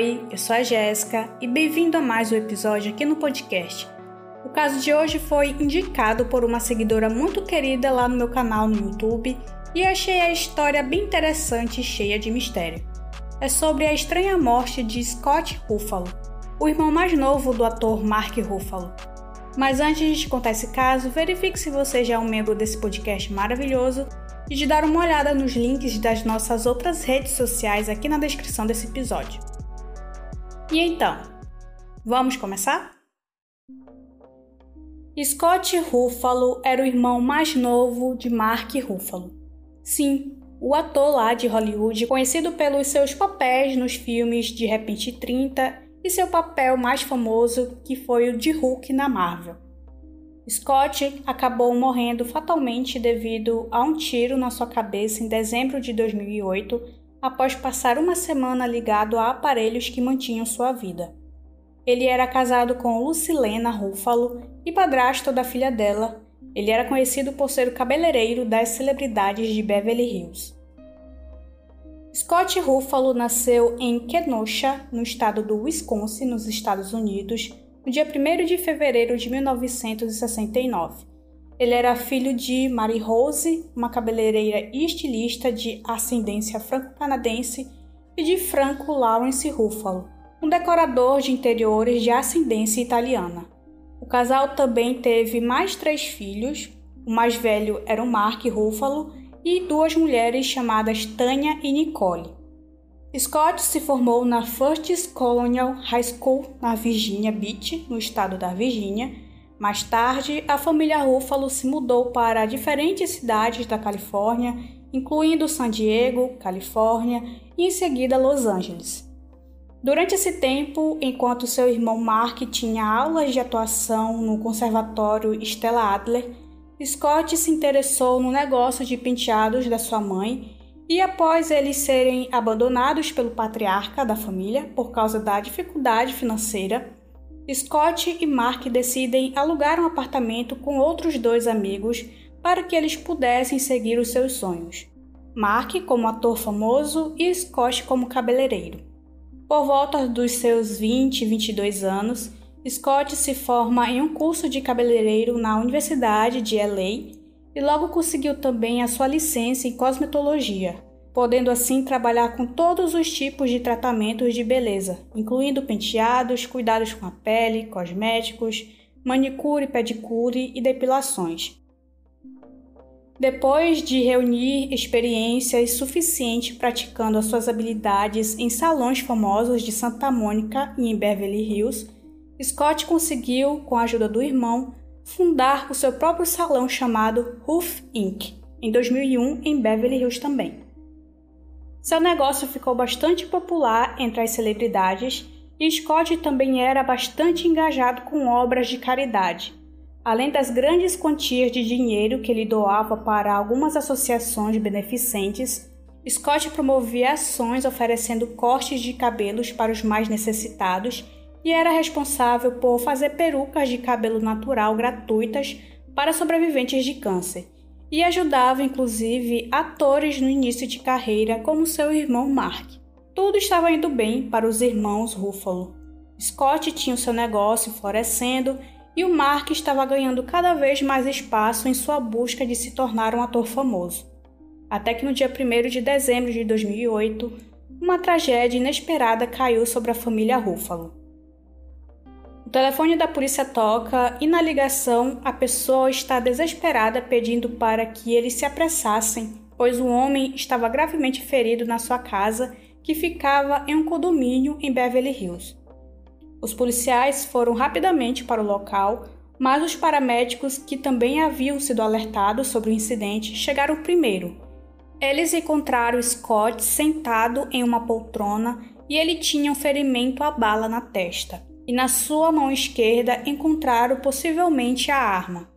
Oi, eu sou a Jéssica e bem-vindo a mais um episódio aqui no podcast. O caso de hoje foi indicado por uma seguidora muito querida lá no meu canal no YouTube e achei a história bem interessante e cheia de mistério. É sobre a estranha morte de Scott Ruffalo, o irmão mais novo do ator Mark Ruffalo. Mas antes de contar esse caso, verifique se você já é um membro desse podcast maravilhoso e de dar uma olhada nos links das nossas outras redes sociais aqui na descrição desse episódio. E então, vamos começar? Scott Ruffalo era o irmão mais novo de Mark Ruffalo. Sim, o ator lá de Hollywood, conhecido pelos seus papéis nos filmes De Repente 30 e seu papel mais famoso, que foi o de Hulk na Marvel. Scott acabou morrendo fatalmente devido a um tiro na sua cabeça em dezembro de 2008 após passar uma semana ligado a aparelhos que mantinham sua vida. Ele era casado com Lucilena Ruffalo e padrasto da filha dela. Ele era conhecido por ser o cabeleireiro das celebridades de Beverly Hills. Scott Ruffalo nasceu em Kenosha, no estado do Wisconsin, nos Estados Unidos, no dia 1 de fevereiro de 1969. Ele era filho de Mary Rose, uma cabeleireira e estilista de ascendência franco-canadense, e de Franco Lawrence Ruffalo, um decorador de interiores de ascendência italiana. O casal também teve mais três filhos. O mais velho era o Mark Ruffalo e duas mulheres chamadas Tanya e Nicole. Scott se formou na First Colonial High School na Virginia Beach, no estado da Virgínia, mais tarde, a família Ruffalo se mudou para diferentes cidades da Califórnia, incluindo San Diego, Califórnia, e em seguida Los Angeles. Durante esse tempo, enquanto seu irmão Mark tinha aulas de atuação no Conservatório Stella Adler, Scott se interessou no negócio de penteados da sua mãe e, após eles serem abandonados pelo patriarca da família por causa da dificuldade financeira, Scott e Mark decidem alugar um apartamento com outros dois amigos para que eles pudessem seguir os seus sonhos. Mark como ator famoso e Scott como cabeleireiro. Por volta dos seus 20 e 22 anos, Scott se forma em um curso de cabeleireiro na Universidade de LA e logo conseguiu também a sua licença em cosmetologia, podendo assim trabalhar com todos os tipos de tratamentos de beleza, incluindo penteados, cuidados com a pele, cosméticos, manicure, pedicure e depilações. Depois de reunir experiências suficientes praticando as suas habilidades em salões famosos de Santa Mônica e em Beverly Hills, Scott conseguiu, com a ajuda do irmão, fundar o seu próprio salão chamado Roof Inc. em 2001 em Beverly Hills também. Seu negócio ficou bastante popular entre as celebridades e Scott também era bastante engajado com obras de caridade. Além das grandes quantias de dinheiro que ele doava para algumas associações beneficentes, Scott promovia ações oferecendo cortes de cabelos para os mais necessitados e era responsável por fazer perucas de cabelo natural gratuitas para sobreviventes de câncer e ajudava inclusive atores no início de carreira, como seu irmão Mark. Tudo estava indo bem para os irmãos Ruffalo. Scott tinha o seu negócio florescendo e o Mark estava ganhando cada vez mais espaço em sua busca de se tornar um ator famoso. Até que no dia 1 de dezembro de 2008, uma tragédia inesperada caiu sobre a família Ruffalo. O telefone da polícia toca e na ligação a pessoa está desesperada pedindo para que eles se apressassem, pois o homem estava gravemente ferido na sua casa, que ficava em um condomínio em Beverly Hills. Os policiais foram rapidamente para o local, mas os paramédicos, que também haviam sido alertados sobre o incidente, chegaram primeiro. Eles encontraram Scott sentado em uma poltrona e ele tinha um ferimento à bala na testa e na sua mão esquerda encontraram possivelmente a arma.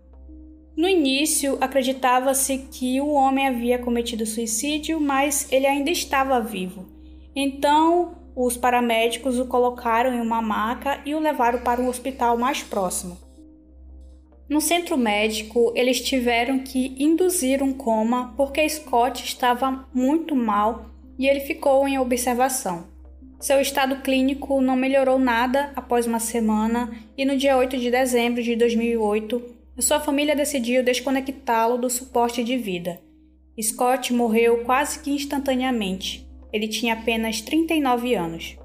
No início, acreditava-se que o homem havia cometido suicídio, mas ele ainda estava vivo. Então, os paramédicos o colocaram em uma maca e o levaram para um hospital mais próximo. No centro médico, eles tiveram que induzir um coma porque Scott estava muito mal e ele ficou em observação. Seu estado clínico não melhorou nada após uma semana e no dia 8 de dezembro de 2008, sua família decidiu desconectá-lo do suporte de vida. Scott morreu quase que instantaneamente. Ele tinha apenas 39 anos.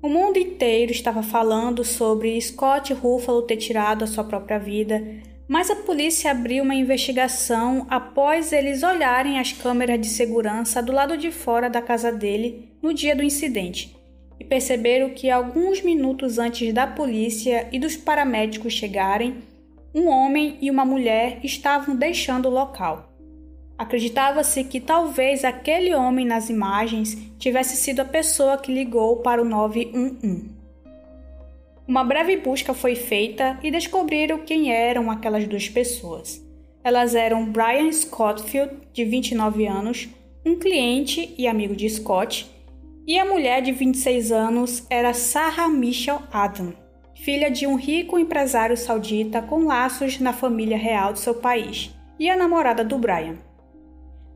O mundo inteiro estava falando sobre Scott Ruffalo ter tirado a sua própria vida, mas a polícia abriu uma investigação após eles olharem as câmeras de segurança do lado de fora da casa dele no dia do incidente e perceberam que alguns minutos antes da polícia e dos paramédicos chegarem, um homem e uma mulher estavam deixando o local. Acreditava-se que talvez aquele homem nas imagens tivesse sido a pessoa que ligou para o 911. Uma breve busca foi feita e descobriram quem eram aquelas duas pessoas. Elas eram Brian Scottfield, de 29 anos, um cliente e amigo de Scott, e a mulher de 26 anos era Sarah Michelle Adam, filha de um rico empresário saudita com laços na família real de seu país, e a namorada do Brian.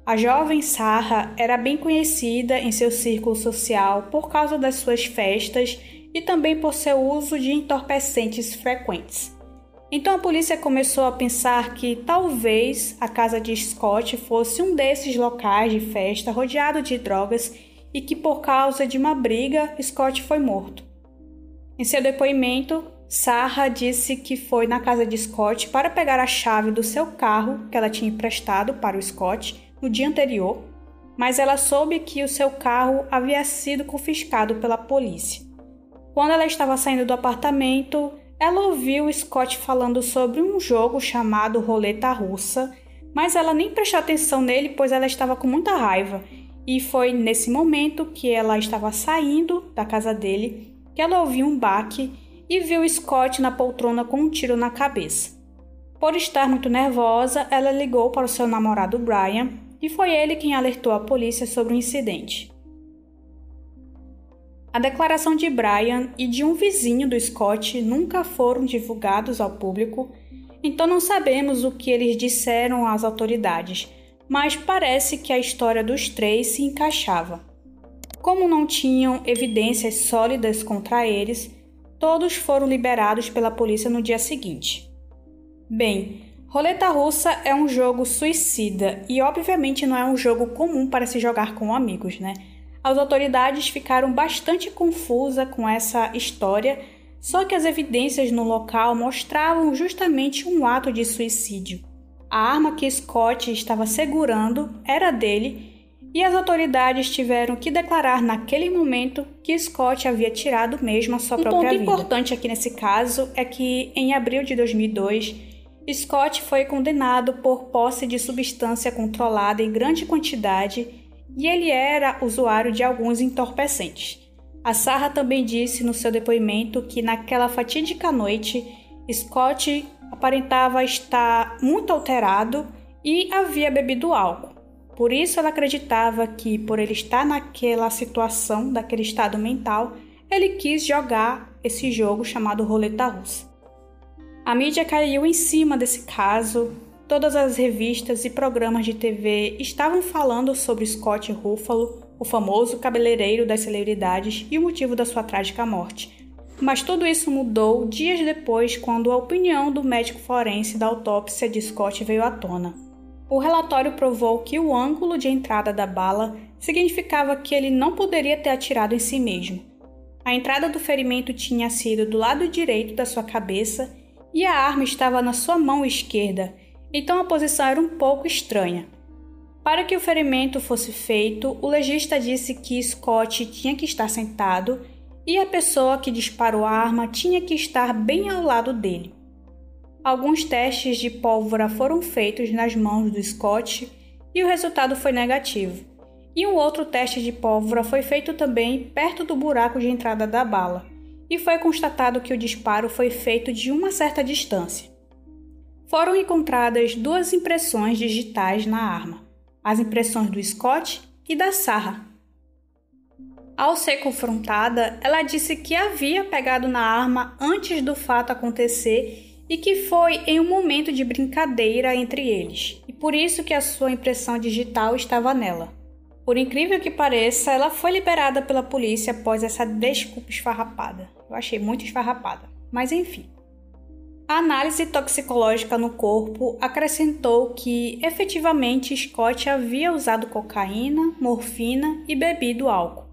A jovem Sarah era bem conhecida em seu círculo social por causa das suas festas e também por seu uso de entorpecentes frequentes. Então a polícia começou a pensar que talvez a casa de Scott fosse um desses locais de festa rodeado de drogas e que por causa de uma briga Scott foi morto. Em seu depoimento, Sarah disse que foi na casa de Scott para pegar a chave do seu carro que ela tinha emprestado para o Scott no dia anterior, mas ela soube que o seu carro havia sido confiscado pela polícia. Quando ela estava saindo do apartamento, ela ouviu Scott falando sobre um jogo chamado Roleta Russa, mas ela nem prestou atenção nele, pois ela estava com muita raiva. E foi nesse momento que ela estava saindo da casa dele que ela ouviu um baque e viu Scott na poltrona com um tiro na cabeça. Por estar muito nervosa, ela ligou para o seu namorado Brian e foi ele quem alertou a polícia sobre o incidente. A declaração de Brian e de um vizinho do Scott nunca foram divulgados ao público, então não sabemos o que eles disseram às autoridades, mas parece que a história dos três se encaixava. Como não tinham evidências sólidas contra eles, todos foram liberados pela polícia no dia seguinte. Bem, Roleta russa é um jogo suicida e, obviamente, não é um jogo comum para se jogar com amigos, né? As autoridades ficaram bastante confusas com essa história, só que as evidências no local mostravam justamente um ato de suicídio. A arma que Scott estava segurando era dele e as autoridades tiveram que declarar naquele momento que Scott havia tirado mesmo a sua um própria vida. Um ponto importante aqui nesse caso é que em abril de 2002 Scott foi condenado por posse de substância controlada em grande quantidade e ele era usuário de alguns entorpecentes. A Sarah também disse no seu depoimento que naquela fatídica noite, Scott aparentava estar muito alterado e havia bebido álcool. Por isso ela acreditava que, por ele estar naquela situação, daquele estado mental, ele quis jogar esse jogo chamado roleta russa. A mídia caiu em cima desse caso. Todas as revistas e programas de TV estavam falando sobre Scott Ruffalo, o famoso cabeleireiro das celebridades e o motivo da sua trágica morte. Mas tudo isso mudou dias depois, quando a opinião do médico forense da autópsia de Scott veio à tona. O relatório provou que o ângulo de entrada da bala significava que ele não poderia ter atirado em si mesmo. A entrada do ferimento tinha sido do lado direito da sua cabeça e a arma estava na sua mão esquerda, então a posição era um pouco estranha. Para que o ferimento fosse feito, o legista disse que Scott tinha que estar sentado e a pessoa que disparou a arma tinha que estar bem ao lado dele. Alguns testes de pólvora foram feitos nas mãos do Scott e o resultado foi negativo. E um outro teste de pólvora foi feito também perto do buraco de entrada da bala e foi constatado que o disparo foi feito de uma certa distância. Foram encontradas duas impressões digitais na arma, as impressões do Scott e da Sarah. Ao ser confrontada, ela disse que havia pegado na arma antes do fato acontecer e que foi em um momento de brincadeira entre eles, e por isso que a sua impressão digital estava nela. Por incrível que pareça, ela foi liberada pela polícia após essa desculpa esfarrapada. Eu achei muito esfarrapada, mas enfim. A análise toxicológica no corpo acrescentou que efetivamente Scott havia usado cocaína, morfina e bebido álcool.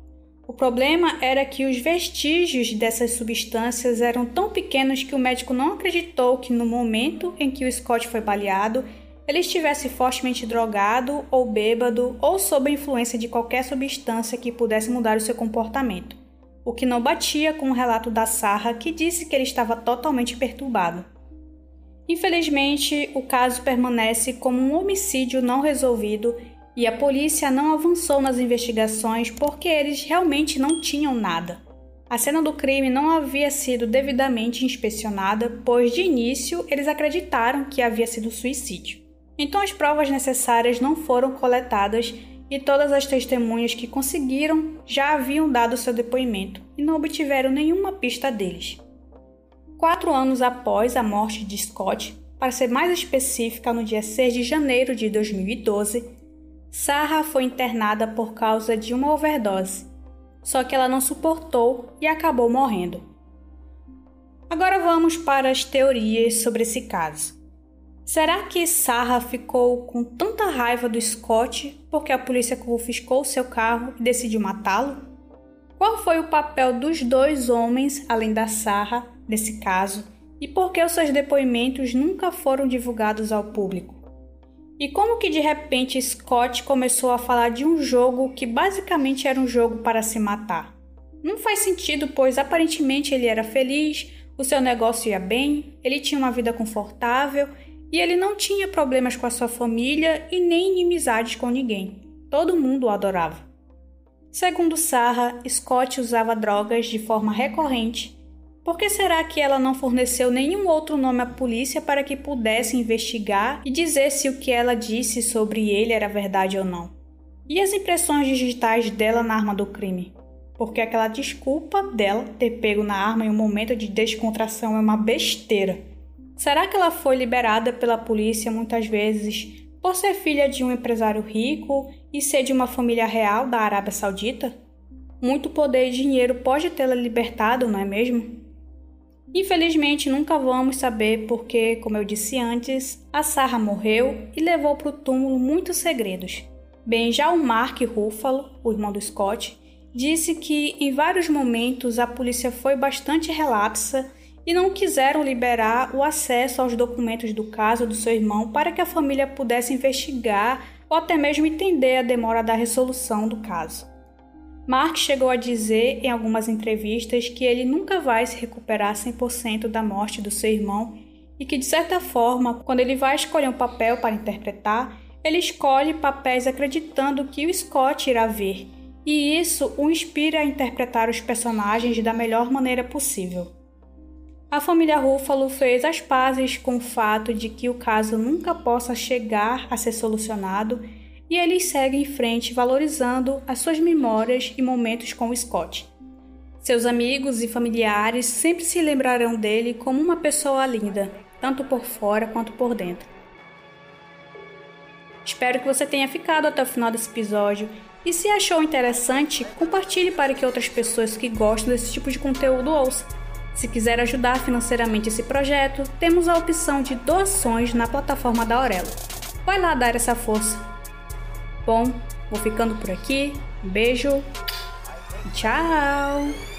O problema era que os vestígios dessas substâncias eram tão pequenos que o médico não acreditou que no momento em que o Scott foi baleado, ele estivesse fortemente drogado ou bêbado ou sob a influência de qualquer substância que pudesse mudar o seu comportamento, o que não batia com o relato da Sarra que disse que ele estava totalmente perturbado. Infelizmente, o caso permanece como um homicídio não resolvido e a polícia não avançou nas investigações porque eles realmente não tinham nada. A cena do crime não havia sido devidamente inspecionada, pois de início eles acreditaram que havia sido suicídio. Então as provas necessárias não foram coletadas e todas as testemunhas que conseguiram já haviam dado seu depoimento e não obtiveram nenhuma pista deles. Quatro anos após a morte de Scott, para ser mais específica, no dia 6 de janeiro de 2012, Sarah foi internada por causa de uma overdose, só que ela não suportou e acabou morrendo. Agora vamos para as teorias sobre esse caso. Será que Sarah ficou com tanta raiva do Scott porque a polícia confiscou seu carro e decidiu matá-lo? Qual foi o papel dos dois homens, além da Sarah, nesse caso, e por que os seus depoimentos nunca foram divulgados ao público? E como que de repente Scott começou a falar de um jogo que basicamente era um jogo para se matar? Não faz sentido, pois aparentemente ele era feliz, o seu negócio ia bem, ele tinha uma vida confortável e ele não tinha problemas com a sua família e nem inimizades com ninguém. Todo mundo o adorava. Segundo Sarah, Scott usava drogas de forma recorrente. Por que será que ela não forneceu nenhum outro nome à polícia para que pudesse investigar e dizer se o que ela disse sobre ele era verdade ou não? E as impressões digitais dela na arma do crime? Porque aquela desculpa dela ter pego na arma em um momento de descontração é uma besteira. Será que ela foi liberada pela polícia muitas vezes por ser filha de um empresário rico e ser de uma família real da Arábia Saudita? Muito poder e dinheiro pode tê-la libertado, não é mesmo? Infelizmente, nunca vamos saber porque, como eu disse antes, a Sarah morreu e levou para o túmulo muitos segredos. Bem, já o Mark Ruffalo, o irmão do Scott, disse que em vários momentos a polícia foi bastante relapsa e não quiseram liberar o acesso aos documentos do caso do seu irmão para que a família pudesse investigar ou até mesmo entender a demora da resolução do caso. Mark chegou a dizer em algumas entrevistas que ele nunca vai se recuperar 100% da morte do seu irmão e que, de certa forma, quando ele vai escolher um papel para interpretar, ele escolhe papéis acreditando que o Scott irá ver, e isso o inspira a interpretar os personagens da melhor maneira possível. A família Ruffalo fez as pazes com o fato de que o caso nunca possa chegar a ser solucionado e eles seguem em frente valorizando as suas memórias e momentos com o Scott. Seus amigos e familiares sempre se lembrarão dele como uma pessoa linda, tanto por fora quanto por dentro. Espero que você tenha ficado até o final desse episódio e se achou interessante, compartilhe para que outras pessoas que gostam desse tipo de conteúdo ouçam. Se quiser ajudar financeiramente esse projeto, temos a opção de doações na plataforma da Aurelo. Vai lá dar essa força. Bom, vou ficando por aqui. Beijo. Tchau!